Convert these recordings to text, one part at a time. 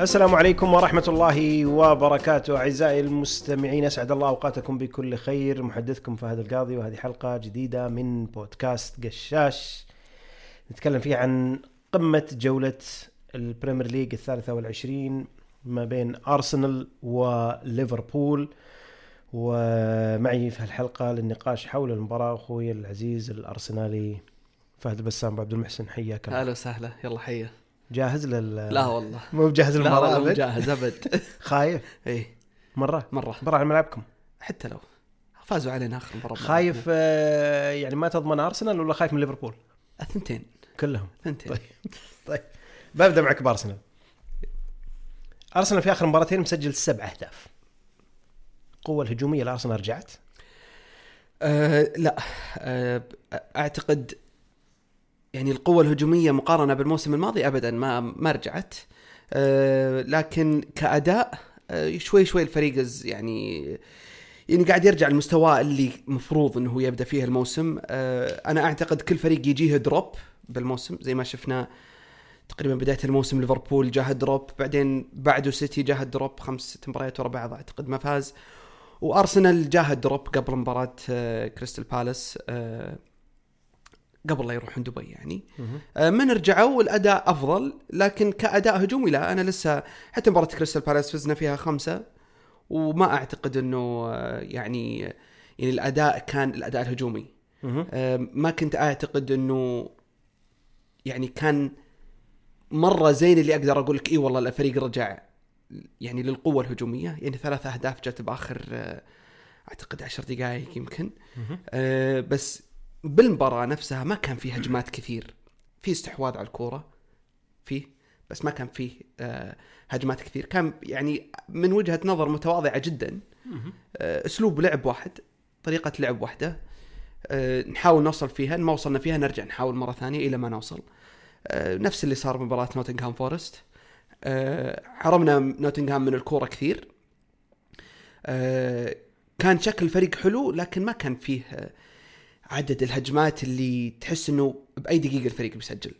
السلام عليكم ورحمة الله وبركاته. أعزائي المستمعين أسعد الله أوقاتكم بكل خير. محدثكم فهد القاضي وهذه حلقة جديدة من بودكاست قشاش. نتكلم فيها عن قمة جولة البريمير ليج الثالثة والعشرين ما بين أرسنال وليفربول. ومعي في هالحلقة للنقاش حول المباراة أخوي العزيز الأرسنالي فهد أبو عبد المحسن. حياك أهلا وسهلا. يلا حيه جاهز لل لا والله. مو بجاهز والله مو؟ جاهز أبد. خايف. إيه. مرة. مرة. مباراة على ملعبكم. حتى لو. فازوا علينا آخر مباراة. خايف آه، يعني ما تضمن أرسنال ولا خايف من ليفربول؟ الثنتين كلهم. ثنتين طيب. طيب. ببدأ معك بأرسنال. أرسنال في آخر مباراتين مسجل سبع أهداف. القوة الهجومية لأرسنال رجعت؟ آه لا. آه أعتقد يعني القوة الهجومية مقارنة بالموسم الماضي ابدا ما ما رجعت. آه لكن كأداء آه شوي شوي الفريق يعني يعني قاعد يرجع لمستواه اللي مفروض إنه هو يبدأ فيه الموسم. آه أنا أعتقد كل فريق يجيه drop بالموسم زي ما شفنا تقريبا بداية الموسم ليفربول جاه drop بعدين بعده سيتي جاه drop خمس ست مباريات ورا بعض أعتقد ما فاز. وأرسنال جاه drop قبل مباراة آه، كريستال بالاس. آه، قبل لا يروحون دبي يعني. آه، من رجعوا الاداء أفضل لكن كأداء هجومي لا أنا لسه حتى مباراة كريستال بالاس فزنا فيها خمسة وما أعتقد إنه آه، يعني يعني الأداء كان الأداء الهجومي. آه، ما كنت أعتقد إنه يعني كان مرة زين اللي أقدر أقول لك إي والله الفريق رجع يعني للقوة الهجومية. يعني ثلاث أهداف جت بآخر أعتقد عشر دقائق يمكن. آه، بس بالمباراة نفسها ما كان في هجمات كثير. في استحواذ على الكورة فيه بس ما كان فيه آه، هجمات كثير. كان يعني من وجهة نظر متواضعة جدا. آه، أسلوب لعب واحد طريقة لعب واحدة آه، نحاول نوصل فيها ما وصلنا فيها نرجع نحاول مرة ثانية إلى ما نوصل. نفس اللي صار بمباراه نوتنغهام فورست. حرمنا نوتنغهام من الكورة كثير. كان شكل الفريق حلو لكن ما كان فيه عدد الهجمات اللي تحس إنه بأي دقيقة الفريق بيسجل.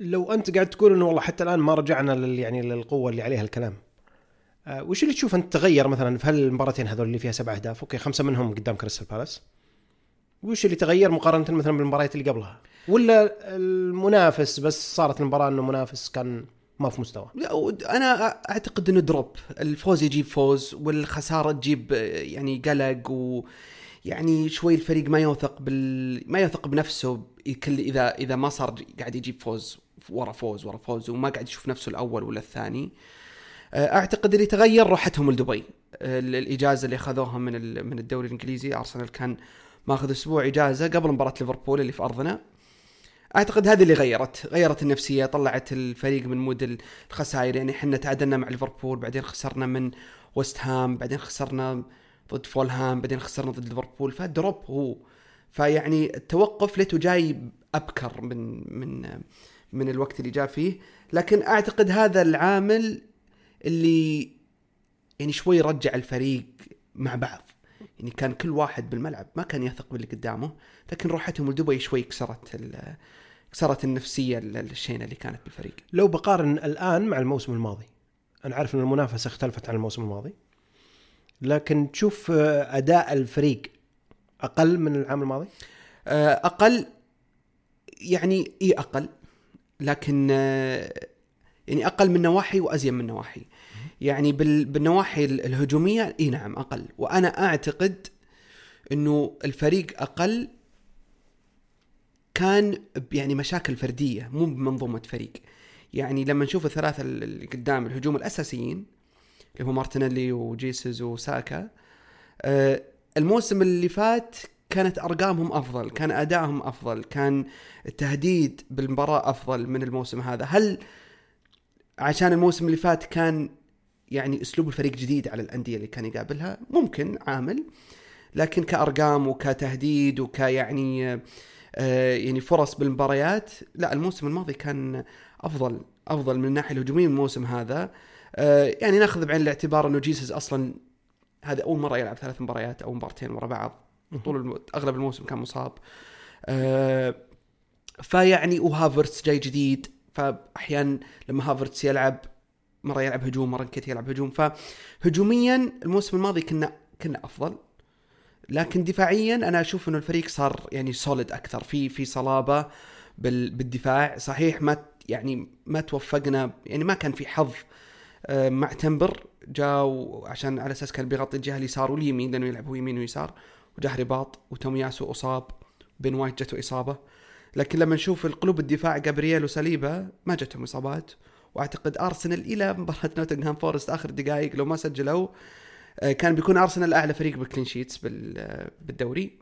لو أنت قاعد تقول إنه والله حتى الآن ما رجعنا لل يعني للقوة اللي عليها الكلام. آه، وش اللي تشوف أنت تغير مثلا في هالمباراتين هذول اللي فيها سبع أهداف؟ okay خمسة منهم قدام كريستال بالاس. وش اللي تغير مقارنة مثلا بالمباريات اللي قبلها؟ ولا المنافس بس صارت المباراة إنه منافس كان ما في مستوى؟ لا أنا أعتقد إنه دروب. الفوز يجيب فوز والخسارة تجيب يعني قلق و يعني شوي الفريق ما يوثق بال ما يوثق بنفسه كل إذا إذا ما صار قاعد يجيب فوز ورا فوز ورا فوز وما قاعد يشوف نفسه الأول ولا الثاني. آه، أعتقد اللي تغير روحتهم لدبي. آه، الإجازة اللي اخذوها من من الدوري الإنجليزي أرسنال كان ماخذ أسبوع إجازة قبل مباراة ليفربول اللي في أرضنا. أعتقد هذه اللي غيرت غيرت النفسية طلعت الفريق من mood الخسائر. يعني إحنا تعادلنا مع ليفربول بعدين خسرنا من ويست هام بعدين خسرنا ضد فولهام بعدين خسرنا ضد ليفربول فال drop هو. فيعني التوقف ليته جاي أبكر من من من الوقت اللي جاء فيه. لكن أعتقد هذا العامل اللي يعني شوي رجع الفريق مع بعض. يعني كان كل واحد بالملعب ما كان يثق باللي قدامه لكن روحتهم لدبي شوي كسرت كسرت النفسية ال- الشينة اللي كانت بالفريق. لو بقارن الآن مع الموسم الماضي أنا عارف إن المنافسة اختلفت عن الموسم الماضي. لكن تشوف آه، أداء الفريق أقل من العام الماضي؟ آه، أقل يعني إي أقل. لكن آه، يعني أقل من نواحي وأزين من نواحي. يعني بال- بالنواحي ال- الهجومية إي نعم أقل. وأنا أعتقد إنه الفريق أقل كان يعني مشاكل فردية مو بمنظومة فريق. يعني لما نشوف الثلاثة اللي قدام الهجوم الأساسيين اللي هو مارتينيلي وجيسوس وساكا. آه، الموسم اللي فات كانت أرقامهم أفضل كان أدائهم أفضل كان التهديد بالمباراة أفضل من الموسم هذا. هل عشان الموسم اللي فات كان يعني أسلوب الفريق جديد على الأندية اللي كان يقابلها؟ ممكن عامل. لكن كأرقام وكتهديد وكيعني آه، يعني فرص بالمباريات لا الموسم الماضي كان أفضل أفضل من الناحية الهجومية من الموسم هذا. آه، يعني ناخذ بعين الاعتبار إنه جيسس أصلا هذا أول مرة يلعب ثلاث مباريات أو مبارتين ورا بعض. طول الم... أغلب الموسم كان مصاب. آه، فيعني وهافرتس جاي جديد فاحيانا لما هافرتس يلعب مرة يلعب هجوم مرة نكيتيا يلعب هجوم. فهجوميا الموسم الماضي كنا كنا أفضل. لكن دفاعيا أنا أشوف إنه الفريق صار يعني solid أكثر. في في صلابة بال بالدفاع. صحيح ما يعني ما توفقنا يعني ما كان في حظ مع تمبر جاء عشان على أساس كان بيغطي الجهة اليسار واليمين لأنه يلعب هو يمين ويسار وجاه رباط وتومياسو اصاب بن وايت جته إصابة. لكن لما نشوف القلوب الدفاع جابرييل وساليبا ما جتهم إصابات. وأعتقد أرسنال إلى مباراة نوتنغهام فورست آخر دقائق لو ما سجلوا آه، كان بيكون أرسنال أعلى فريق بال clean sheets بال- بالدوري.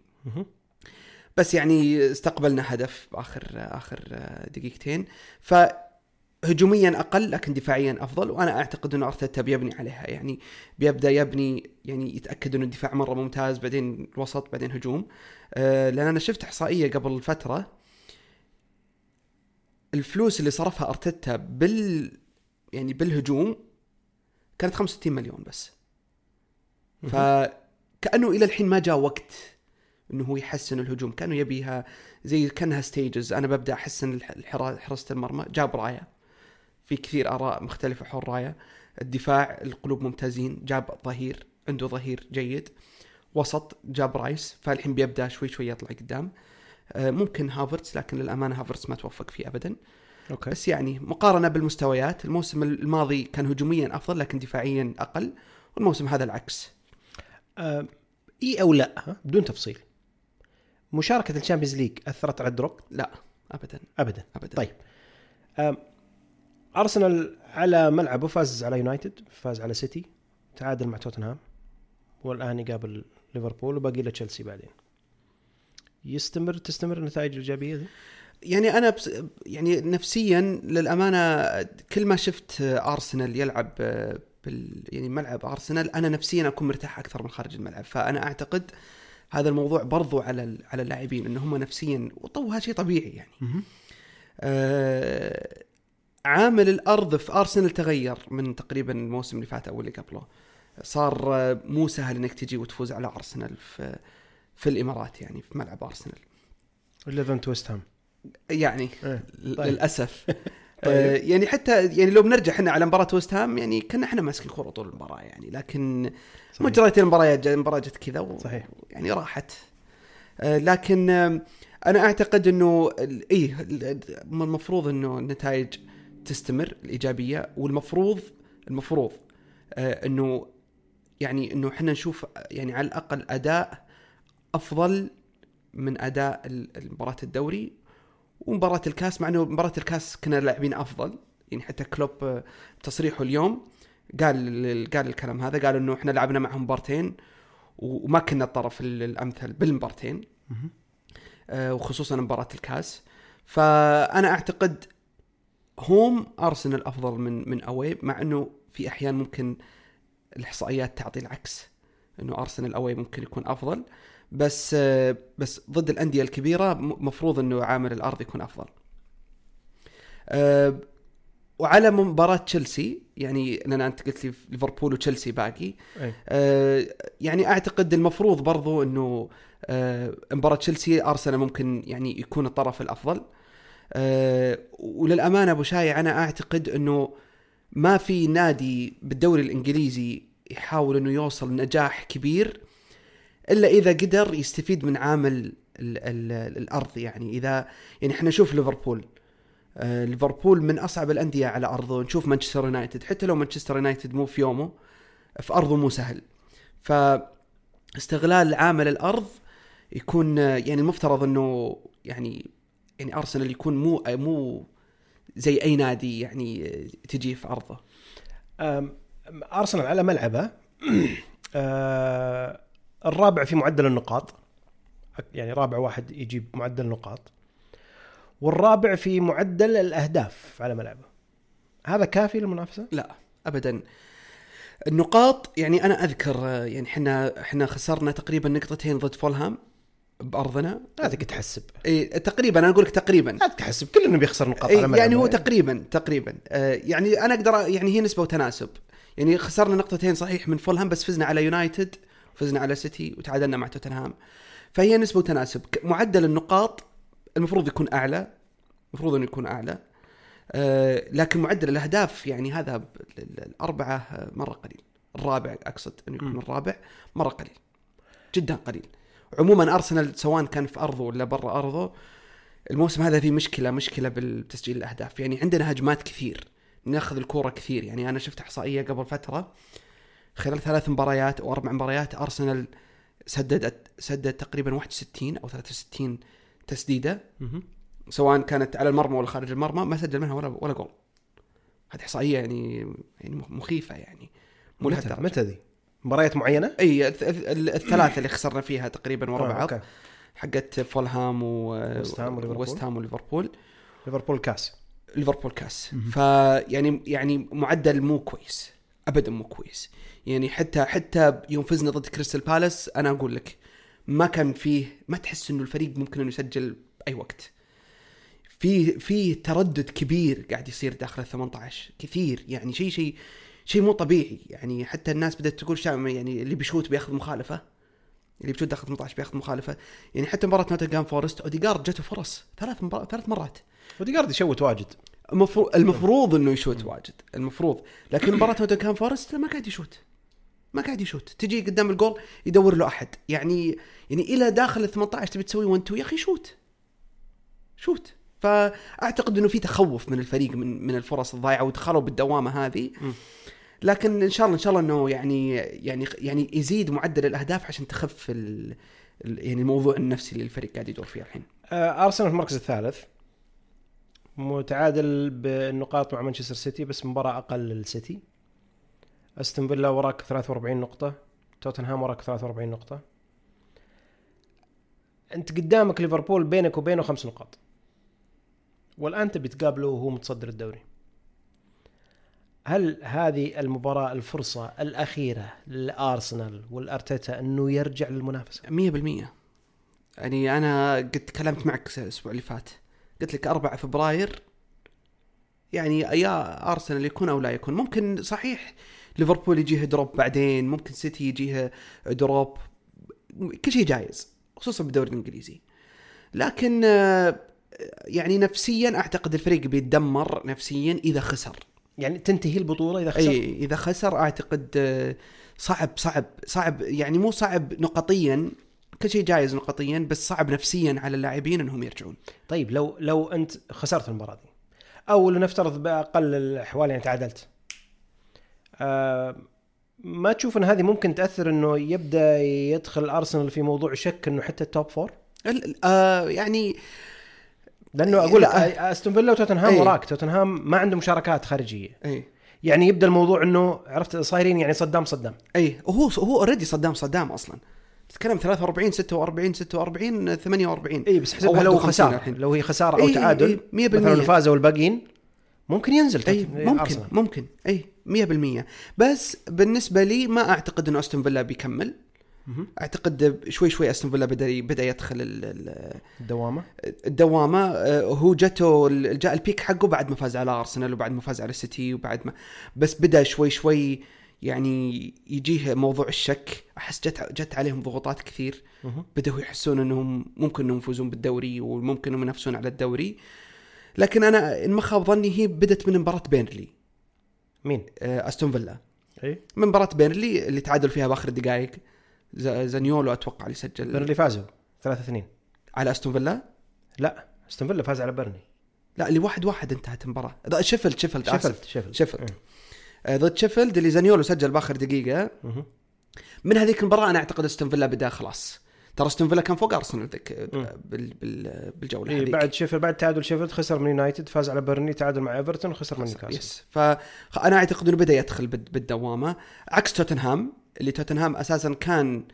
بس يعني استقبلنا هدف اخر آخر دقيقتين. فهجوميا أقل لكن دفاعيا أفضل. وأنا أعتقد انه أرتيتا بيبني عليها. يعني بيبدأ يبني يعني يتأكد إنه الدفاع مرة ممتاز بعدين الوسط بعدين هجوم. آه، لأن أنا شفت إحصائية قبل فترة الفلوس اللي صرفها أرتيتا بال يعني بالهجوم كانت 65 مليون بس. فكانه إلى الحين ما جاء وقت إنه هو يحسن الهجوم. كأنه يبيها زي كأنها stages أنا ببدأ احسن حراسة المرمى. جاب راية. في كثير آراء مختلفة حول راية. الدفاع القلوب ممتازين. جاب ظهير عنده ظهير جيد. وسط جاب رايس فالحين بيبدأ شوي شوي يطلع قدام. آه، ممكن هافرتس لكن للأمانة هافرتس ما توفق فيه ابدا. okay. بس يعني مقارنة بالمستويات الموسم الماضي كان هجوميا أفضل لكن دفاعيا أقل. والموسم هذا العكس. آه، إي أو لا ها؟ بدون تفصيل. مشاركة الشامبيونز ليج أثرت على ال drop لا ابدا. ابدا. ابدا. طيب. أرسنال على ملعبه فاز على يونايتد فاز على سيتي تعادل مع توتنهام والآن يقابل ليفربول وباقي له تشيلسي بعدين. يستمر تستمر النتائج الإيجابية ذي؟ يعني أنا بس يعني نفسيا للأمانة كل ما شفت أرسنال يلعب بال يعني ملعب أرسنال أنا نفسيا أكون مرتاح أكثر من خارج الملعب. فأنا أعتقد هذا الموضوع برضو على على اللاعبين إن هم نفسيا وطو هذا شيء طبيعي يعني. آه عامل الأرض في أرسنال تغير من تقريبا الموسم اللي فات أو اللي قبله صار مو سهل إنك تجي وتفوز على أرسنال في في الإمارات يعني في ملعب أرسنال إلا ذنت ويست هام يعني إيه. طيب. للأسف آه، يعني حتى يعني لو بنرجع إحنا على مباراة ويست هام يعني كنا إحنا ماسكين كوره طول المباراة يعني لكن. مجريات المباريات المباراة جت كذا و- صحيح. يعني راحت آه، لكن آه، أنا أعتقد إنه ال- المفروض إنه النتائج تستمر الإيجابية والمفروض المفروض آه، إنه يعني إنه إحنا نشوف يعني على الأقل أداء أفضل من أداء المباراة الدوري. ومباراة الكاس مع إنه مباراة الكاس كنا لاعبين أفضل. يعني حتى كلوب آه، تصريحه اليوم قال قال الكلام هذا قال إنه إحنا لعبنا معهم مبارتين وما كنا الطرف ال- الأمثل بالمبارتين. آه، وخصوصا مباراة الكاس. فأنا أعتقد هوم أرسنال أفضل من من اوي مع إنه في أحيان ممكن الإحصائيات تعطي العكس إنه أرسنال اوي ممكن يكون أفضل. بس آه، بس ضد الأندية الكبيرة مفروض إنه عامل الأرض يكون أفضل. آه، وعلى مباراة تشيلسي يعني لأن أنت قلت لي ليفربول وتشيلسي باقي. آه، يعني أعتقد المفروض برضو إنه مباراة تشيلسي أرسنال ممكن يعني يكون الطرف الأفضل. آه، وللأمانة أبو شايع أنا أعتقد إنه ما في نادي بالدوري الإنجليزي يحاول إنه يوصل نجاح كبير إلا إذا قدر يستفيد من عامل ال ال الأرض. يعني إذا يعني إحنا نشوف ليفربول آه، ليفربول من أصعب الأندية على أرضه. نشوف مانشستر يونايتد حتى لو مانشستر يونايتد مو في يومه في أرضه مو سهل. فاستغلال عامل الأرض يكون آه، يعني المفترض إنه يعني يعني أرسنال يكون مو مو زي أي نادي يعني آه، تجي في أرضه. أم، أرسنال على ملعبه. آه، الرابع في معدل النقاط. يعني رابع واحد يجيب معدل نقاط. والرابع في معدل الأهداف على ملعبه. هذا كافي للمنافسة؟ لا ابدا. النقاط يعني أنا أذكر آه، يعني إحنا إحنا خسرنا تقريبا نقطتين ضد فولهام. بأرضنا. هذيك تحسب. إيه تقريبا أنا أقول لك تقريبا. هذيك تحسب. كلنا بيخسر نقاط على إيه ملعبه يعني هو تقريبا تقريبا. آه يعني أنا أقدر يعني هي نسبة وتناسب. يعني خسرنا نقطتين صحيح من فولهام بس فزنا على يونايتد فزنا على سيتي وتعادلنا مع توتنهام. فهي نسبة وتناسب. معدل النقاط المفروض يكون أعلى. المفروض انه يكون أعلى. آه لكن معدل الأهداف يعني هذا الأربعة آه، مرة قليل. الرابع أقصد انه يكون. الرابع مرة قليل. جدا قليل. عموما أرسنال سواء كان في أرضه ولا برا أرضه الموسم هذا فيه مشكلة مشكلة بالتسجيل الأهداف يعني عندنا هجمات كثير ناخذ الكورة كثير يعني أنا شفت إحصائية قبل فترة خلال ثلاث مباريات أو أربع مباريات أرسنال سدد سدد تقريبا 61 أو 63 تسديدة. سواء كانت على المرمى ولا خارج المرمى ما سجل منها ولا ولا جول هذه إحصائية يعني يعني مخيفة يعني مو متى. متى ذي؟ مباريات معينة؟ إي الث- الث- الثلاثة اللي خسرنا فيها تقريبا ورا آه، بعض. okay. حقت فولهام و ويست هام وليفربول. هام وليفربول. ليفربول كاس. ليفربول كاس. فيعني يعني معدل مو كويس. ابدا مو كويس. يعني حتى حتى يوم فزنا ضد كريستال بالاس أنا أقول لك ما كان فيه ما تحس إنه الفريق ممكن إنه يسجل بأي وقت. في في تردد كبير قاعد يصير داخل ال 18 كثير. يعني شيء شيء شيء مو طبيعي. يعني حتى الناس بدأت تقول يعني اللي بيشوت بياخذ مخالفة. اللي بيشوت داخل 18 بياخذ مخالفة. يعني حتى مباراة نوتنغهام فورست اوديجارد جته فرص ثلاث مبار... ثلاث مرات. اوديجارد يشوت واجد. المفروض المفروض إنه يشوت واجد. المفروض. لكن مباراة نوتنغهام فورست ما قاعد يشوت. ما قاعد يشوت. تجي قدام الجول يدور له أحد. يعني يعني إلى داخل ال 18 تبي تسوي 1 2 يا أخي شوت. شوت. فأعتقد إنه في تخوف من الفريق من من الفرص الضايعة ودخلوا بالدوامة هذه. م. لكن إن شاء الله إن شاء الله إنه يعني يعني يعني يزيد معدل الأهداف عشان تخف ال يعني الموضوع النفسي اللي الفريق قاعد يدور فيه الحين. آه، أرسنال في المركز الثالث. متعادل بالنقاط مع مانشستر سيتي بس مباراة أقل للسيتي. أستون فيلا وراك 43 نقطة. توتنهام وراك 43 نقطة. أنت قدامك ليفربول بينك وبينه خمس نقاط. والآن تبي تقابله وهو متصدر الدوري. هل هذه المباراة الفرصة الأخيرة لأرسنال والأرتيتا أنه يرجع للمنافسة؟ 100% يعني أنا قد تكلمت معك الأسبوع اللي فات. قلت لك 4 فبراير يعني يا أرسنال يكون أو لا يكون. ممكن صحيح ليفربول يجيه drop بعدين ممكن سيتي يجيه drop. كل شيء جايز خصوصا بالدوري الإنجليزي. لكن آه، يعني نفسيا أعتقد الفريق بيتدمر نفسيا إذا خسر. يعني تنتهي البطولة إذا خسر؟ إي إذا خسر أعتقد آه، صعب صعب صعب يعني مو صعب نقطيا كل شيء جايز نقطيا بس صعب نفسيا على اللاعبين إنهم يرجعون. طيب لو لو أنت خسرت المباراة دي أو لنفترض بأقل الأحوال يعني تعادلت آه ما تشوف إن هذه ممكن تأثر إنه يبدأ يدخل أرسنال في موضوع شك إنه حتى ال top four آه يعني لأنه أقول لك. آه، أستون فيلا وتوتنهام إيه. وراك توتنهام ما عنده مشاركات خارجية اي يعني يبدأ الموضوع إنه عرفت صايرين يعني صدام صدام اي وهو هو already صدام صدام أصلا تتكلم 43 46 46 48 اي بس حسبها لو 51 خساره الحين. لو هي خسارة أو إيه، تعادل إيه، 100% مثلا فازوا الباقيين ممكن ينزل اي ممكن أرسنال. ممكن اي 100% بس بالنسبة لي ما أعتقد إنه أستون فيلا بيكمل. أعتقد شوي شوي أستون فيلا بدأ بدأ يدخل ال- ال- الدوامة؟ الدوامة آه، هو جته ال- جاء ال peak حقه بعد ما فاز على أرسنال وبعد ما فاز على السيتي وبعد ما بس بدأ شوي شوي يعني يجيه موضوع الشك. أحس جت جت عليهم ضغوطات كثير. مهم. بدأوا يحسون إنهم ممكن إنهم يفوزون بالدوري وممكن إنهم ينافسون على الدوري. لكن أنا إن ما خاب ظني هي بدت من مباراة بيرنلي مين؟ آه، أستون فيلا. اي من مباراة بيرنلي اللي تعادل فيها بآخر الدقائق زانيولو أتوقع اللي سجل. اللي فازوا 3 2 على أستون فيلا؟ لا أستون فيلا فاز على بيرنلي. لا اللي واحد واحد انتهت المباراة. ضد شيفيلد شيفيلد شيفيلد آسف. شيفيلد شيفيلد. إيه. آه، ضد شيفيلد اللي زانيولو سجل بآخر دقيقة. مهم. من هذيك المباراة أنا أعتقد أستون فيلا بدأ خلاص. ترى أستون فيلا كان فوق أرسنال ذيك بال بالجولة إيه بعد شيفيلد بعد تعادل شيفيلد خسر من يونايتد فاز على بيرنلي تعادل مع إيفرتون خسر من نيوكاسل. yes. فأنا أعتقد إنه بدأ يدخل بال- بالدوامة. عكس توتنهام اللي توتنهام أساسا كان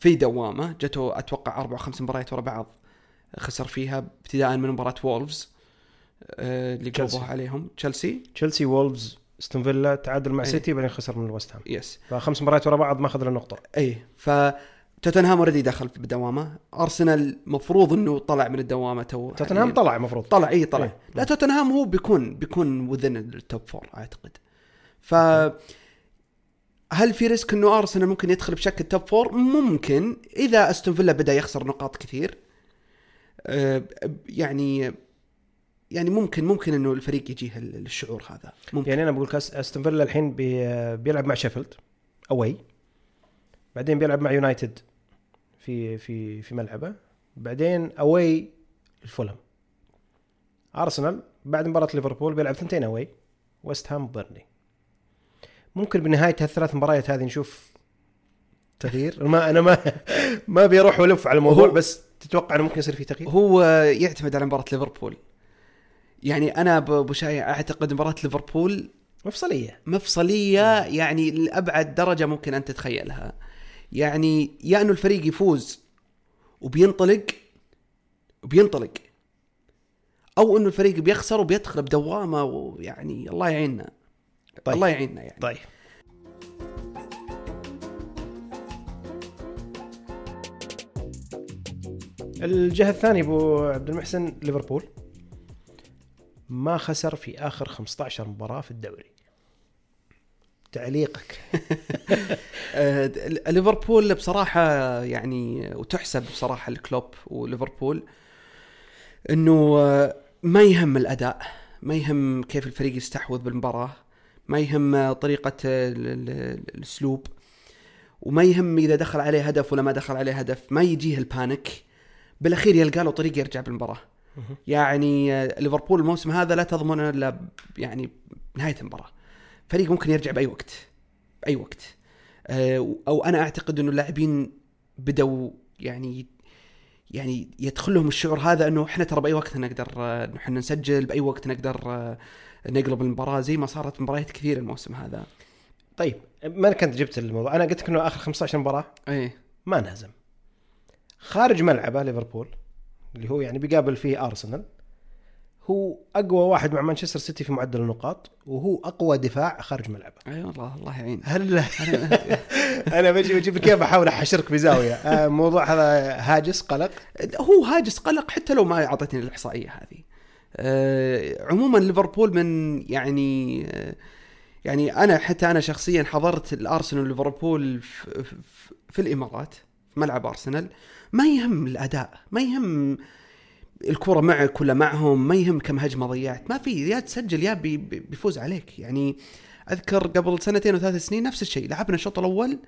في دوامة جته أتوقع أربع خمس مباريات ورا بعض خسر فيها ابتداء من مباراة وولفز آه، اللي. قلبوها عليهم. تشيلسي؟ تشيلسي وولفز استون فيلا تعادل مع إيه. سيتي بعدين خسر من الوست هام. yes فخمس مباريات ورا بعض ما أخذ له نقطة. اي ف توتنهام already دخل بالدوامة. أرسنال مفروض إنه طلع من الدوامة تو توتنهام حالياً. طلع المفروض طلع اي طلع. إيه. لا توتنهام هو بيكون بيكون within ال top four أعتقد. ف هل في risk إنه ارسنال ممكن يدخل بشكل top four؟ ممكن. إذا أستون فيلا بدأ يخسر نقاط كثير. آه، يعني يعني ممكن ممكن إنه الفريق يجيه ال- الشعور هذا. ممكن. يعني أنا بقول أستون فيلا الحين بي بيلعب مع شيفيلد away بعدين بيلعب مع يونايتد في في في ملعبه. بعدين away الفولهام أرسنال بعد مباراة ليفربول بيلعب ثنتين away ويست هام بيرنلي ممكن بنهاية هالثلاث مباريات هذه نشوف تغيير. ما أنا ما ما بيروح والف على الموضوع بس تتوقع إنه ممكن يصير في تغيير؟ هو يعتمد على مباراة ليفربول. يعني أنا أبو شايع أعتقد مباراة ليفربول مفصلية. مفصلية يعني لأبعد درجة ممكن أن تتخيلها. يعني يا إنه الفريق يفوز وبينطلق وبينطلق أو إنه الفريق بيخسر وبيدخل بدوامة ويعني الله يعيننا. طيب. الله يعيننا يعني. طيب. الجهة الثانية أبو عبد المحسن ليفربول. ما خسر في آخر 15 مباراة في الدوري. تعليقك. آه، ليفربول بصراحة يعني وتحسب بصراحة الكلوب وليفربول إنه آه، ما يهم الأداء ما يهم كيف الفريق يستحوذ بالمباراة. ما يهم طريقة ال- ال- الأسلوب وما يهم إذا دخل عليه هدف ولا ما دخل عليه هدف ما يجيه البانيك. بالأخير يلقى له طريق يرجع بالمباراة. يعني آه، ليفربول الموسم هذا لا تضمن إلا ب- يعني نهاية المباراة. فريق ممكن يرجع بأي وقت بأي وقت. آه، أو أنا أعتقد إنه اللاعبين بدوا يعني يعني يدخل لهم الشعور هذا إنه إحنا ترى بأي وقت نقدر آه، إحنا نسجل بأي وقت نقدر نقلب المباراة زي ما صارت مباريات كثير الموسم هذا. طيب ما كنت جبت الموضوع؟ أنا قلت لك إنه آخر 15 مباراة. إيه. ما انهزم. خارج ملعبه ليفربول اللي هو يعني بيقابل فيه أرسنال. هو أقوى واحد مع مانشستر سيتي في معدل النقاط وهو أقوى دفاع خارج ملعبه. أي والله الله يعين. هل أنا بجي بجيب لك إياه بحاول أحشرك بزاوية. آه، الموضوع هذا هاجس قلق؟ هو هاجس قلق حتى لو ما أعطتني الإحصائية هذه. آه، عموما ليفربول من يعني آه، يعني أنا حتى أنا شخصيا حضرت الأرسنال وليفربول في, في, الإمارات في ملعب أرسنال. ما يهم الأداء ما يهم الكرة معك ولا معهم ما يهم كم هجمة ضيعت. ما في يا تسجل يا بي بي- بيفوز عليك. يعني أذكر قبل سنتين وثلاث سنين نفس الشيء لعبنا الشوط الأول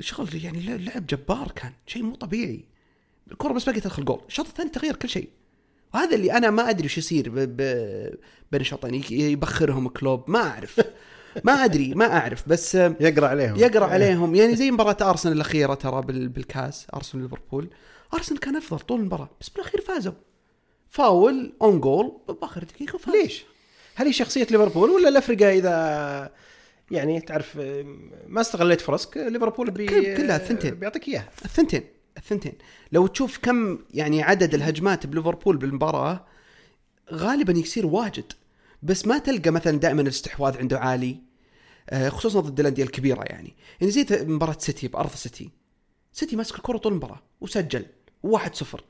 شغل يعني لعب جبار كان شيء مو طبيعي. الكرة بس باقي تدخل جول. الشوط الثاني تغير كل شيء. وهذا اللي أنا ما أدري وش يصير. بين الشوطين يبخرهم كلوب ما أعرف. ما أدري ما أعرف بس يقرأ عليهم. يقرأ عليهم. يعني زي مباراة أرسنال الأخيرة ترى بال... بالكاس أرسنال ليفربول. أرسنال كان أفضل طول المباراة بس بالأخير فازوا. فاول own goal بآخر دقيقة فاز ليش؟ هل هي شخصية ليفربول ولا الافرقه إذا يعني تعرف ما استغليت فرصك ليفربول بي كل- كلها الثنتين. بيعطيك إياها. الثنتين. الثنتين. لو تشوف كم يعني عدد الهجمات بليفربول بالمباراة غالبا يصير واجد. بس ما تلقى مثلا دائما الاستحواذ عنده عالي آه، خصوصا ضد الأندية الكبيرة يعني. يعني زي مباراة سيتي بأرض سيتي سيتي ماسك الكرة طول المباراة وسجل 1-0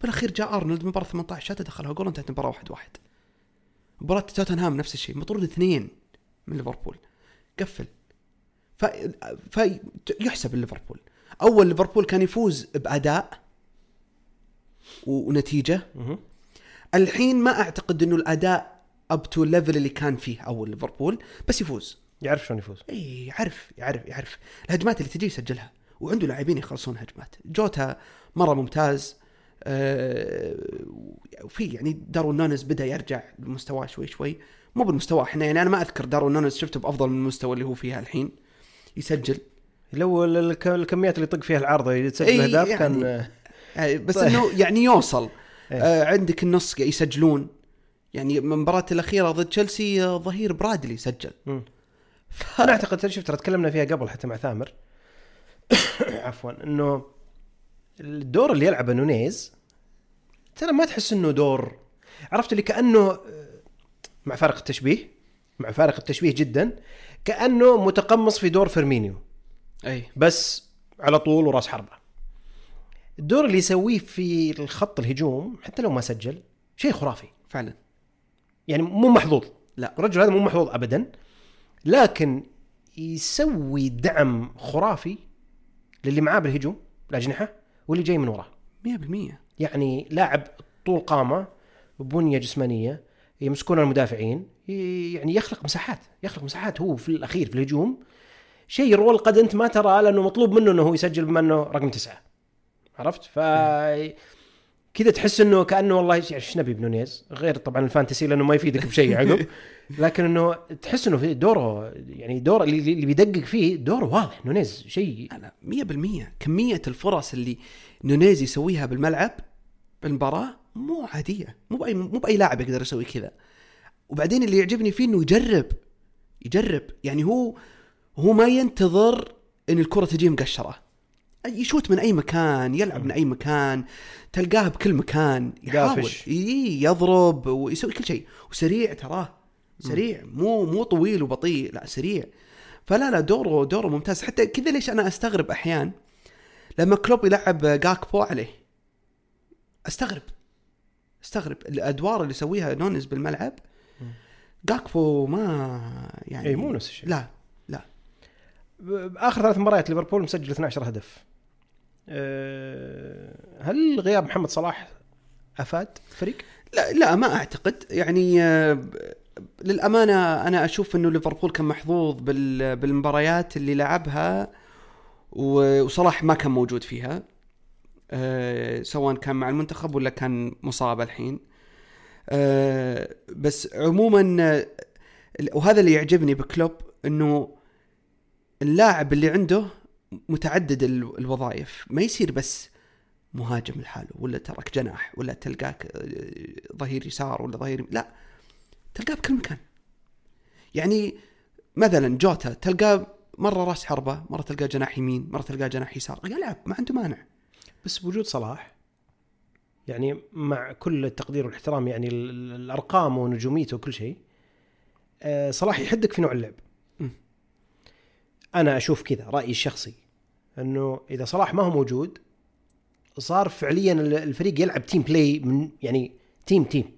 بالأخير جاء أرنولد مباراة 18 شاته دخلها جول انتهت المباراة 1-1 مباراة توتنهام نفس الشيء مطرود اثنين من ليفربول. قفل. ف... فيحسب ليفربول. أول ليفربول كان يفوز بأداء ونتيجة. مهم. الحين ما أعتقد إنه الأداء up to ال level اللي كان فيه أول ليفربول بس يفوز. يعرف شلون يفوز. إي يعرف يعرف يعرف. الهجمات اللي تجي يسجلها وعنده لاعبين يخلصون هجمات. جوتا مرة ممتاز. آه، وفي يعني داروين نونيز بدأ يرجع لمستواه شوي شوي. مو بالمستوى إحنا يعني أنا ما أذكر داروين نونيز شفته بأفضل من المستوى اللي هو فيها الحين. يسجل. لو ال- الك- الكميات اللي يطق فيها العارضه يتسجل إي اهداف يعني. كان آه، بس طيب. إنه يعني يوصل إيه. آه عندك النص يسجلون يعني من المباراة الأخيرة ضد تشيلسي آه، ظهير برادلي سجل مم. أنا أعتقد شفت ترى تكلمنا فيها قبل حتى مع ثامر عفوا إنه الدور اللي يلعبه نونيز ترى ما تحس إنه دور عرفت اللي كأنه آه، مع فارق التشبيه مع فارق التشبيه جدا كأنه متقمص في دور فيرمينيو أي. بس على طول وراس حربة. الدور اللي يسويه في الخط الهجوم حتى لو ما سجل شيء خرافي. فعلا. يعني مو محظوظ. لا. الرجل هذا مو محظوظ ابدا. لكن يسوي دعم خرافي للي معاه بالهجوم الأجنحة واللي جاي من وراه. 100% يعني لاعب طول قامة بنية جسمانية يمسكون المدافعين يعني يخلق مساحات يخلق مساحات هو في الأخير في الهجوم. شيء role قد أنت ما ترى لأنه مطلوب منه إنه هو يسجل بما انه رقم تسعة. عرفت؟ ف كذا تحس إنه كأنه والله إيش نبي بنونيز غير طبعا ال fantasy لأنه ما يفيدك بشيء عقب. لكن إنه تحس إنه في دوره يعني دوره اللي, اللي بيدقق فيه دوره واضح نونيز شيء. أنا 100% كمية الفرص اللي نونيز يسويها بالملعب بالمباراة مو عادية. مو باي مو بأي لاعب يقدر يسوي كذا. وبعدين اللي يعجبني فيه إنه يجرب يجرب. يعني هو هو ما ينتظر إن الكرة تجيه مقشرة. يشوت من أي مكان يلعب من أي مكان تلقاه بكل مكان يحاول. إي، يضرب ويسوي كل شيء. وسريع تراه. سريع. مو مو طويل وبطيء لا سريع. فلا لا دوره دوره ممتاز. حتى كذا ليش أنا أستغرب أحيان لما كلوب يلعب جاكبو عليه؟ أستغرب. أستغرب. الأدوار اللي يسويها نونز بالملعب جاكبو ما يعني اي مو نفس الشيء. لا. لا آخر ثلاث مباريات ليفربول مسجل 12 هدف. أه، هل غياب محمد صلاح أفاد الفريق؟ لا لا ما أعتقد. يعني آه، للأمانة أنا أشوف إنه ليفربول كان محظوظ بال- بالمباريات اللي لعبها وصلاح ما كان موجود فيها. آه، سواء كان مع المنتخب ولا كان مصاب الحين. آه، بس عموما آه، وهذا اللي يعجبني بكلوب إنه اللاعب اللي عنده متعدد ال- الوظائف ما يصير بس مهاجم لحاله ولا ترك جناح ولا تلقاك آه، ظهير يسار ولا ظهير لا تلقاه بكل مكان يعني مثلا جوتا تلقاه مرة راس حربة مرة تلقاه جناح يمين مرة تلقاه جناح يسار يلعب ما عنده مانع بس بوجود صلاح يعني مع كل التقدير والإحترام يعني ال- ال- الأرقام ونجوميته وكل شيء أه، صلاح يحدك في نوع اللعب. أنا أشوف كذا رأيي الشخصي. إنه إذا صلاح ما هو موجود صار فعليا ال- الفريق يلعب team play من يعني team team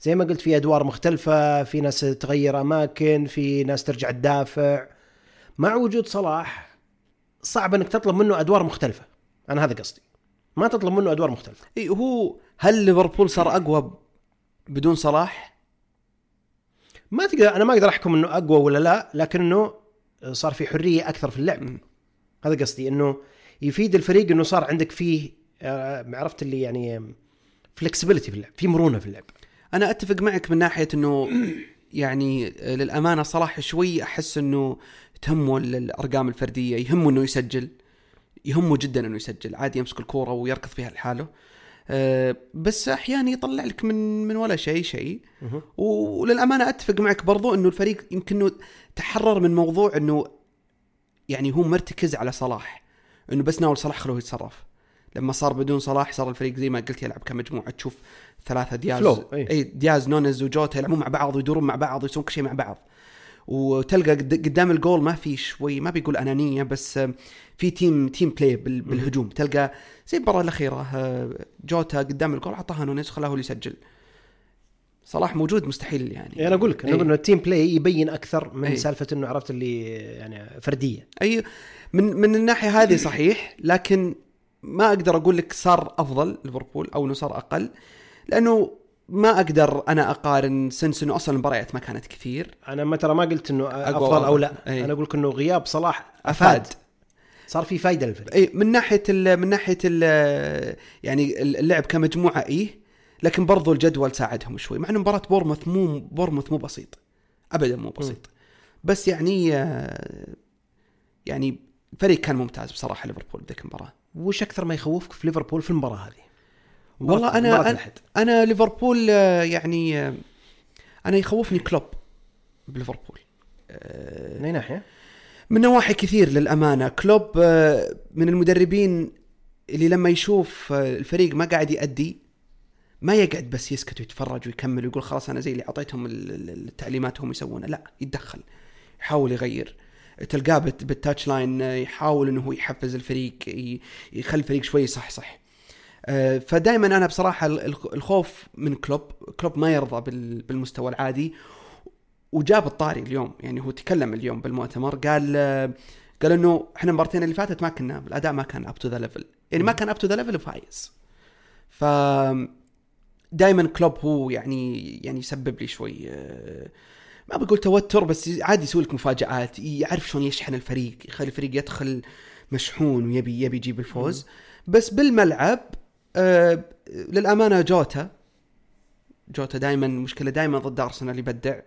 زي ما قلت في أدوار مختلفة في ناس تغير أماكن في ناس ترجع تدافع. مع وجود صلاح صعب إنك تطلب منه أدوار مختلفة. أنا هذا قصدي. ما تطلب منه أدوار مختلفة. إي هو هل ليفربول صار أقوى بدون صلاح؟ ما تقدر أنا ما أقدر أحكم إنه أقوى ولا لا لكن انه صار في حرية أكثر في اللعب. م. هذا قصدي إنه يفيد الفريق إنه صار عندك فيه آه، عرفت اللي يعني فلكسبيتي في اللعب في مرونة في اللعب. أنا أتفق معك من ناحية إنه يعني للأمانة صلاح شوي أحس إنه تهمه ال- الأرقام الفردية يهمه إنه يسجل يهمه جدا إنه يسجل عادي يمسك الكورة ويركض فيها لحاله. أه، بس أحيانا يطلع لك من من ولا شيء شيء. وللأمانة أتفق معك برضو إنه الفريق يمكن إنه تحرر من موضوع إنه يعني هو مرتكز على صلاح. إنه بس ناول صلاح خلوه يتصرف. لما صار بدون صلاح صار الفريق زي ما قلت يلعب كمجموعة. تشوف ثلاثة دياز فلو،. أي دياز نونيز وجوتا يلعبون مع بعض ويدورون مع بعض ويسوون كل شيء مع بعض. وتلقى قد- قدام الجول ما في شوي ما بيقول أنانية بس آه، في team team play بال- بالهجوم. تلقى زي المباراة الأخيرة آه، جوتا قدام الجول أعطاها نونيز خلاه اللي يسجل. صلاح موجود مستحيل يعني. أنا أقول لك أنا إنه ال team play يبين أكثر من أي. سالفة إنه عرفت اللي يعني فردية. أي من من الناحية هذه صحيح لكن ما أقدر أقول لك صار أفضل ليفربول أو إنه صار أقل لأنه ما أقدر أنا أقارن since إنه أصلا المباريات ما كانت كثير. أنا ما ترى ما قلت إنه أفضل أو. لا. أي. أنا أقول لك إنه غياب صلاح أفاد. صار في فايدة للفريق. اي من ناحية ال من ناحية ال يعني اللعب كمجموعة إيه. لكن برضو الجدول ساعدهم شوي مع إنه مباراة بورنموث مو بورنموث مو بسيط. ابدا مو بسيط. بس يعني آه، يعني الفريق كان ممتاز بصراحة ليفربول ذيك المباراة. وش أكثر ما يخوفك في ليفربول في المباراة هذه؟ والله أنا أنا. أنا ليفربول آه، يعني آه، أنا يخوفني كلوب بليفربول. آه، من أي ناحية؟ من نواحي كثير للأمانة. كلوب من المدربين اللي لما يشوف الفريق ما قاعد يأدي ما يقعد بس يسكت ويتفرج ويكمل ويقول خلاص أنا زي اللي أعطيتهم ال- ال- التعليمات هم يسوونها لا يتدخل يحاول يغير. تلقاه بال touch line يحاول إنه هو يحفز الفريق ي- يخلي الفريق شوي يصحصح. آه، فدائما أنا بصراحة ال- الخ- الخوف من كلوب كلوب ما يرضى بال- بالمستوى العادي وجاب الطاري اليوم يعني هو تكلم اليوم بالمؤتمر قال آه، قال إنه إحنا المباراتين اللي فاتت ما كنا الأداء ما كان up to the level يعني ما كان up to the level وفايز ف دائما كلوب هو يعني يعني يسبب لي شوي آه، ما بقول توتر بس عادي يسوي لك مفاجآت يعرف شلون يشحن الفريق يخلي الفريق يدخل مشحون ويبي يبي يجيب الفوز. بس بالملعب آه للأمانة جوتا جوتا دائما مشكلة دائما ضد أرسنال يبدع.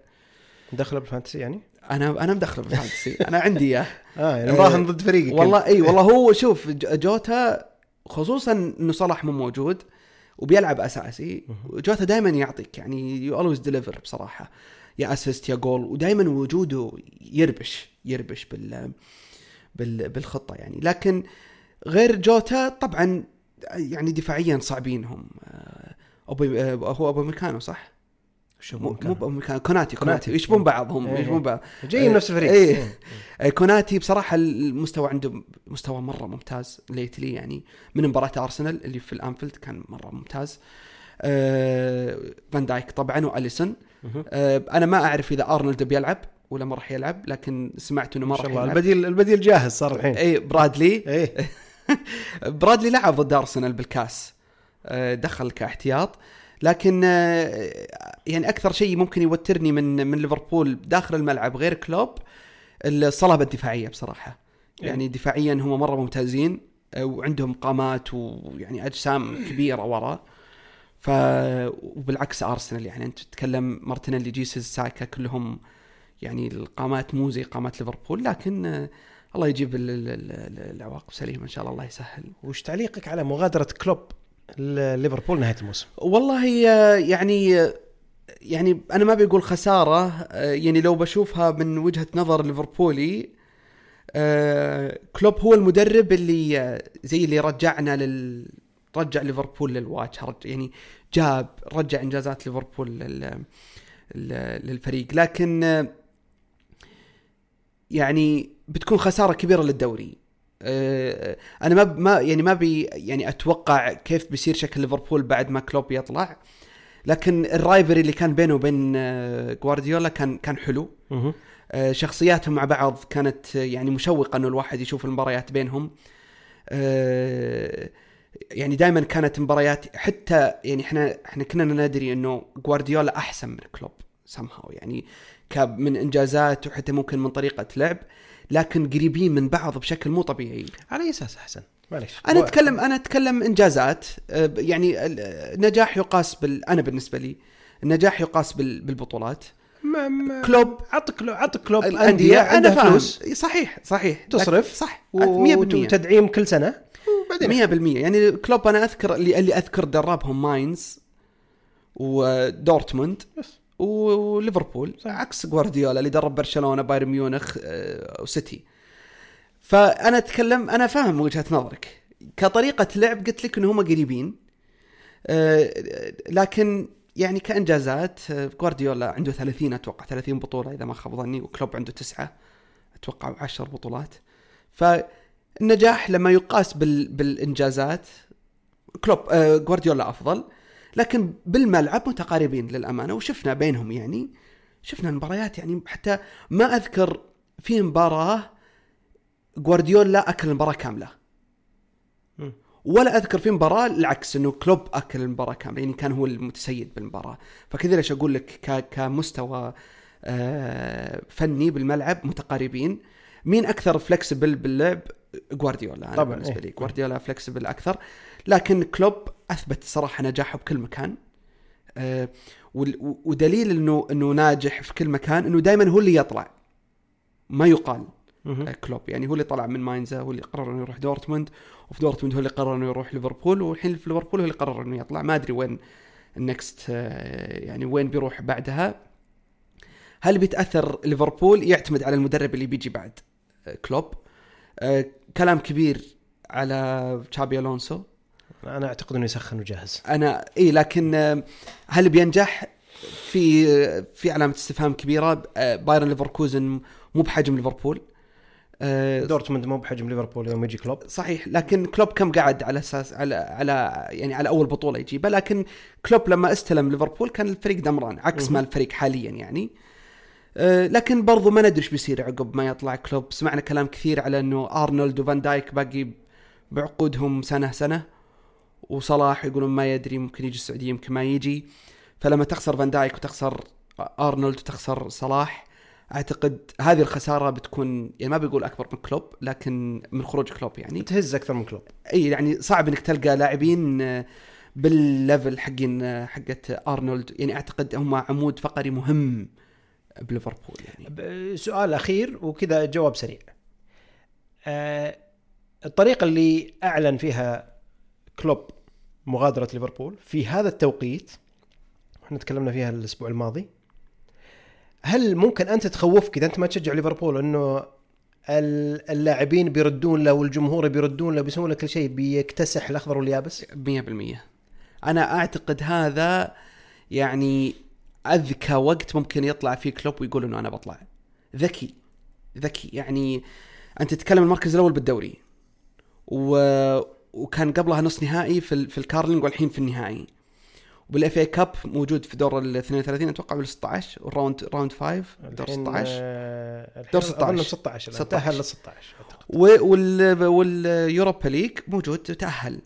دخله بال fantasy يعني؟ أنا أنا مدخله بال fantasy. أنا عندي إياه. آه يعني مراهن ضد فريقك والله إي والله هو شوف جوتا خصوصا إنه صلاح مو موجود وبيلعب أساسي جوتا دائما يعطيك يعني you always deliver بصراحة. يا assist يا جول ودائما وجوده يربش يربش بال بال بالخطة يعني. لكن غير جوتا طبعا يعني دفاعيا صعبين هم. آه، آه، هو أوباميكانو صح؟ مو أوباميكانو كوناتي كوناتي. يشبهون بعض هم إيه. يشبهون بعض. جاي من نفس الفريق. إيه. آه، كوناتي بصراحة المستوى عنده مستوى مرة ممتاز lately يعني. من مباراة أرسنال اللي في الأنفيلد كان مرة ممتاز. آه، فان دايك طبعا وأليسون. آه، أنا ما أعرف إذا أرنولد بيلعب ولا ما راح يلعب لكن سمعت إنه ما راح يلعب. البديل البديل جاهز صار الحين. اي برادلي. إيه. برادلي لعب ضد أرسنال بالكاس. آه، دخل كاحتياط. لكن آه، يعني أكثر شيء ممكن يوترني من من ليفربول داخل الملعب غير كلوب الصلابة الدفاعية بصراحة. يعني دفاعيا هم مرة ممتازين آه، وعندهم قامات ويعني أجسام كبيرة ورا. ف وبالعكس أرسنال يعني أنت تتكلم مارتينيلي جيسز ساكا كلهم يعني القامات مو زي قامات ليفربول. لكن الله يجيب ال- ال- ال- العواقب سليمة إن شاء الله الله يسهل وش تعليقك على مغادرة كلوب ليفربول نهاية الموسم؟ والله آه، يعني آه، يعني أنا ما بقول خسارة آه، يعني لو بشوفها من وجهة نظر ليفربولي كلوب هو المدرب اللي زي اللي رجعنا لل رجع ليفربول للواجهه يعني جاب رجع إنجازات ليفربول لل... لل- للفريق لكن يعني بتكون خسارة كبيرة للدوري. آه، أنا ما ما يعني ما بي يعني أتوقع كيف بيصير شكل ليفربول بعد ما كلوب يطلع. لكن ال rivalry اللي كان بينه وبين آه، جوارديولا كان كان حلو. آه، شخصياتهم مع بعض كانت آه، يعني مشوقة إنه الواحد يشوف المباريات بينهم. آه، يعني دائما كانت مباريات حتى يعني إحنا إحنا كنا ندري إنه جوارديولا أحسن من كلوب. Somehow. يعني من إنجازات وحتى ممكن من طريقة لعب لكن قريبين من بعض بشكل مو طبيعي. على أي أساس أحسن؟ معليش. أنا اتكلم أنا أتكلم إنجازات آه، يعني ال- النجاح يقاس بال أنا بالنسبة لي النجاح يقاس بال... بالبطولات. ما ما كلوب. عط كلوب عط كلوب الأندية أندية عندها فاهم فلوس. صحيح صحيح. تصرف صح. 100% وتدعيم كل سنة. وبعدين؟ 100% يعني كلوب أنا اذكر اللي اللي أذكر دربهم ماينز ودورتموند بس. وليفربول. عكس جوارديولا اللي درب برشلونة بايرن ميونخ آه، وسيتي فأنا أتكلم أنا فاهم وجهة نظرك. كطريقة لعب قلت لك ان هم قريبين. آه، لكن يعني كإنجازات آه، جوارديولا عنده 30 أتوقع 30 بطولة إذا ما خاب ظني وكلوب عنده تسعة أتوقع 10 بطولات. فالنجاح لما يقاس بال بالإنجازات كلوب جوارديولا أفضل. لكن بالملعب متقاربين للأمانة وشفنا بينهم يعني شفنا المباريات يعني حتى ما أذكر في مباراة جوارديولا أكل المباراة كاملة. ولا أذكر في مباراة العكس إنه كلوب أكل المباراة كاملة يعني كان هو المتسيد بالمباراة. فكذا ليش أقول لك كمستوى آه، فني بالملعب متقاربين. مين أكثر flexible باللعب؟ جوارديولا أنا طبعاً، بالنسبة إيه. لي جوارديولا flexible أكثر. لكن كلوب أثبت صراحة نجاحه بكل مكان. آه، ودليل انه إنه ناجح في كل مكان إنه دائما هو اللي يطلع. ما يقال. آه، كلوب. يعني هو اللي طلع من ماينز هو اللي قرر إنه يروح دورتموند. وفي دورتموند هو اللي قرر إنه يروح ليفربول. والحين في ليفربول هو اللي قرر إنه يطلع. ما أدري وين ال next آه، يعني وين بيروح بعدها. هل بيتأثر ليفربول؟ يعتمد على المدرب اللي بيجي بعد كلوب. كلام كبير على تشابي ألونسو. أنا أعتقد إنه يسخن وجاهز. أنا إي لكن آه، هل بينجح؟ في في علامة استفهام كبيرة. آه، باير ليفركوزن مو بحجم ليفربول. آه، دورتموند مو بحجم ليفربول يوم يجي كلوب. صحيح لكن كلوب كم قعد على أساس على على يعني على أول بطولة يجيبها لكن كلوب لما استلم ليفربول كان الفريق دمران عكس ما الفريق حاليا يعني. لكن برضو ما ندري إيش بيصير عقب ما يطلع كلوب. سمعنا كلام كثير على إنه أرنولد وفان دايك باقي بعقودهم سنة سنة. وصلاح يقولون ما يدري ممكن يجي السعودية يمكن ما يجي. فلما تخسر فان دايك وتخسر أرنولد وتخسر صلاح أعتقد هذه الخسارة بتكون يعني ما بقول أكبر من كلوب لكن من خروج كلوب يعني. تهز أكثر من كلوب. إي يعني صعب إنك تلقى لاعبين آه، بال level حقين آه، حقت أرنولد. يعني أعتقد هم عمود فقري مهم بليفربول يعني. سؤال أخير وكذا جواب سريع. آه، الطريقة اللي أعلن فيها كلوب مغادرة ليفربول. في هذا التوقيت إحنا تكلمنا فيها الأسبوع الماضي هل ممكن أنت تخوفك إذا أنت ما تشجع ليفربول ال- اللاعبين بيردون له والجمهور بيردون له بيسوون له كل شيء بيكتسح الأخضر واليابس؟ 100% أنا أعتقد هذا يعني أذكى وقت ممكن يطلع فيه كلوب ويقول إنه أنا بطلع. ذكي. ذكي. يعني أنت تتكلم المركز الأول بالدوري و... وكان قبلها نص نهائي في. في ال Carling والحين في النهائي وبال FA Cup موجود في دور ال 32 أتوقع ولا 16 وال round round 5 دور الحين، 16 آه، دور 16. أظن 16 16. تأهل لل 16 أعتقد و- وال وال Europa League موجود تأهل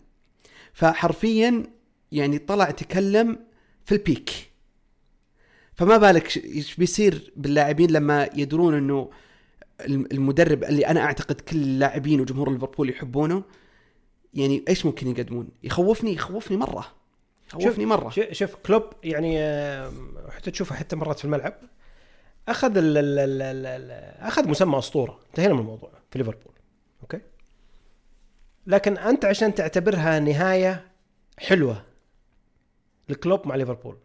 فحرفيا يعني طلع تكلم في ال peak فما بالك إيش بيصير باللاعبين لما يدرون إنه الم- المدرب اللي أنا أعتقد كل اللاعبين وجمهور ليفربول يحبونه يعني إيش ممكن يقدمون؟ يخوفني يخوفني مرة. يخوفني مرة. شوف- شوف كلوب يعني حتى تشوفه حتى مرات في الملعب أخذ ال ال ال ال ال أخذ مسمى أسطورة. انتهينا من الموضوع في ليفربول. okay؟ لكن أنت عشان تعتبرها نهاية حلوة لكلوب مع ليفربول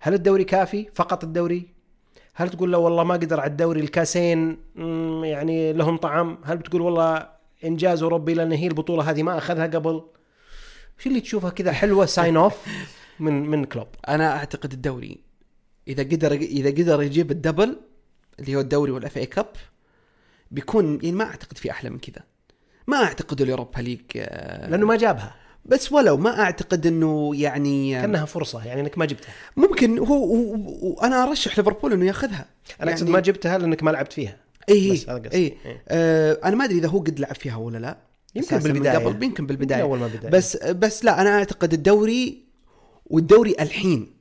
هل الدوري كافي فقط الدوري؟ هل تقول له والله ما قدر على الدوري الكاسين يعني لهم طعم؟ هل بتقول والله إنجاز اوروبي لأن هي البطولة هذه ما أخذها قبل. شو اللي تشوفها كذا حلوة sign off من من كلوب؟ أنا أعتقد الدوري. إذا قدر إذا قدر يجيب ال double اللي هو الدوري وال FA Cup بيكون يعني ما أعتقد في أحلى من كذا. ما أعتقد ال Europa League آه، لأنه ما جابها. بس ولو ما أعتقد إنه يعني آه، كأنها فرصة يعني إنك ما جبتها. ممكن هو, هو, هو أنا أرشح ليفربول إنه ياخذها. أنا أقصد ما جبتها لأنك ما لعبت فيها. اي بس هذا قصدي. اي إيه. آه أنا ما أدري إذا هو قد لعب فيها ولا لا يمكن بالبداية. قبل يمكن بالبداية أول ما بدأ بس بس لا أنا أعتقد الدوري والدوري الحين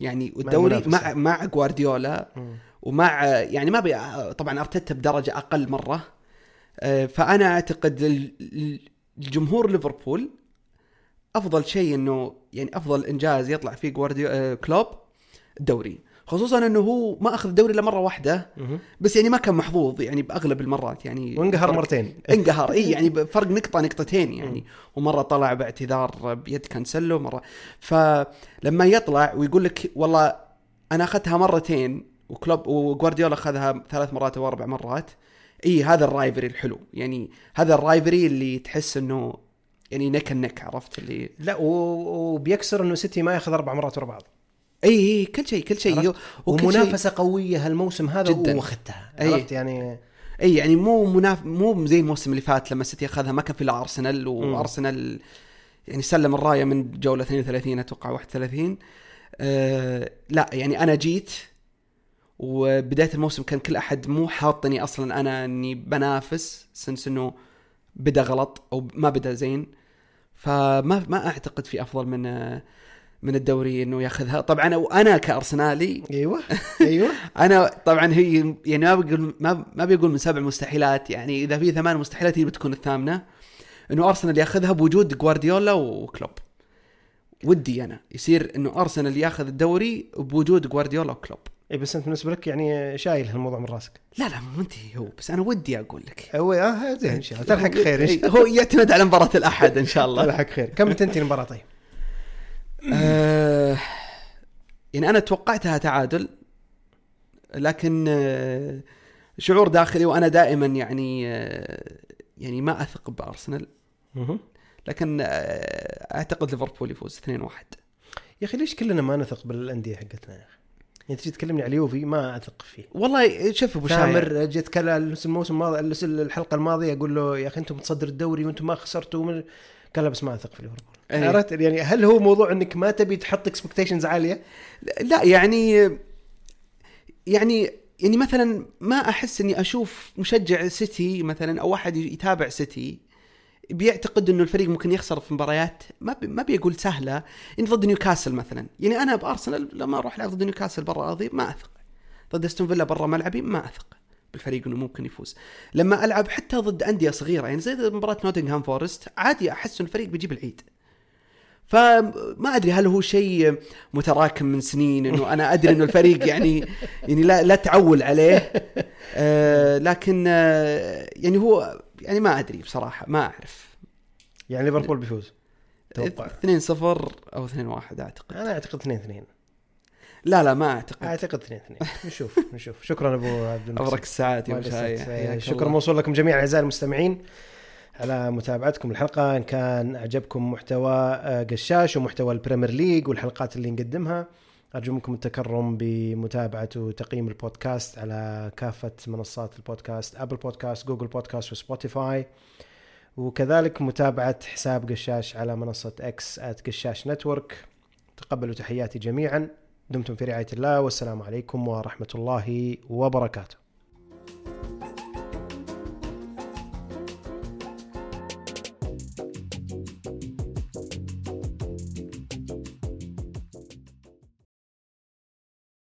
يعني والدوري. مع مع جوارديولا. ومع يعني ما بي طبعا أرتيتا بدرجة أقل مرة آه، فأنا أعتقد ال- ال- الجمهور ليفربول أفضل شيء إنه يعني أفضل إنجاز يطلع فيه جوارديو آه، كلوب الدوري خصوصا إنه هو ما أخذ الدوري إلا مرة واحدة. بس يعني ما كان محظوظ يعني بأغلب المرات يعني وانقهر مرتين. انقهر. إي يعني بفرق نقطة نقطتين يعني. ومرة طلع باعتذار بيد كانسلو مرة. فلما يطلع ويقول لك والله أنا أخذتها مرتين وكلوب وجوارديولا أخذها ثلاث مرات أو أربع مرات إي هذا ال rivalry الحلو. يعني هذا ال rivalry اللي تحس إنه يعني neck ال neck عرفت اللي لا وبيكسر إنه سيتي ما ياخذ أربع مرات ورا بعض. اي اي كل شيء كل شيء. ومنافسة قوية هالموسم هذا جداً. واخذتها أي. عرفت يعني؟ اي يعني مو مناف... مو زي الموسم اللي فات لما السيتي أخذها ما كان في إلا أرسنال وأرسنال يعني سلم الراية من جولة 32 أتوقع 31 آه لا يعني أنا جيت وبداية الموسم كان كل أحد مو حاطني أصلا أنا إني بنافس since إنه بدا غلط أو ما بدا زين. فما ما أعتقد في أفضل من آه، من الدوري إنه ياخذها. طبعا وأنا كأرسنالي. أيوه أيوه. أنا طبعا هي يعني ما بقول ما ما بيقول من سبع مستحيلات. يعني إذا في ثمان مستحيلات هي بتكون الثامنة. إنه أرسنال ياخذها بوجود جوارديولا وكلوب. ودي أنا. يصير إنه أرسنال ياخذ الدوري بوجود جوارديولا وكلوب. اي بس أنت بالنسبة لك يعني شايل هالموضوع من راسك. لا لا مو انت هو. بس أنا ودي أقول لك. هو آه زين إن شاء الله. تلحق خير. ان شاء الله هو يعتمد على مباراة الأحد إن شاء الله. تلحق خير. كم تنتهي المباراة طيب؟ آه، يعني أنا توقعتها تعادل لكن آه، شعور داخلي وأنا دائما يعني آه، يعني ما أثق بأرسنال. لكن آه، أعتقد ليفربول يفوز 2-1 يا أخي ليش كلنا ما نثق بالأندية حقتنا يا أخي؟ يعني تجي تكلمني على اليوفي ما أثق فيه والله شوف أبو شاير ثامر جيت كلا الموسم الماضي الحلقة الماضية أقول له يا أخي أنتم متصدر الدوري وأنتم ما خسرتوا. قال بس ما أثق في ليفربول أي. عرفت؟ يعني هل هو موضوع إنك ما تبي تحط expectations عالية؟ لا يعني يعني يعني مثلا ما أحس إني أشوف مشجع سيتي مثلا أو واحد يتابع سيتي بيعتقد إنه الفريق ممكن يخسر في مباريات ما بي ما بيقول سهلة. يعني ضد نيوكاسل مثلا. يعني أنا بأرسنال لما أروح ألعب ضد نيوكاسل برا ارضي ما أثق. ضد استون فيلا برا ملعبي ما أثق بالفريق إنه ممكن يفوز. لما ألعب حتى ضد أندية صغيرة يعني زي مباراة نوتنغهام فورست عادي أحس ان الفريق بيجيب العيد. فما أدري هل هو شيء متراكم من سنين إنه أنا أدري إنه الفريق يعني يعني لا لا تعول عليه. آه لكن آه يعني هو يعني ما أدري بصراحة ما أعرف. يعني ليفربول بيفوز؟ توقع 2 0 أو 2 1 أعتقد. أنا أعتقد 2 2 لا لا ما أعتقد. أعتقد 2 2 نشوف نشوف. شكرا أبو عبد المحسن ابرك الساعات يا شكرا. موصول لكم جميعا أعزائي المستمعين. على متابعتكم الحلقة إن كان أعجبكم محتوى آه، قشاش ومحتوى ال Premier League والحلقات اللي نقدمها أرجو منكم التكرم بمتابعة وتقييم البودكاست على كافة منصات البودكاست Apple Podcast Google Podcast و Spotify. وكذلك متابعة حساب قشاش على منصة X قشاش Network. تقبلوا تحياتي جميعا. دمتم في رعاية الله والسلام عليكم ورحمة الله وبركاته.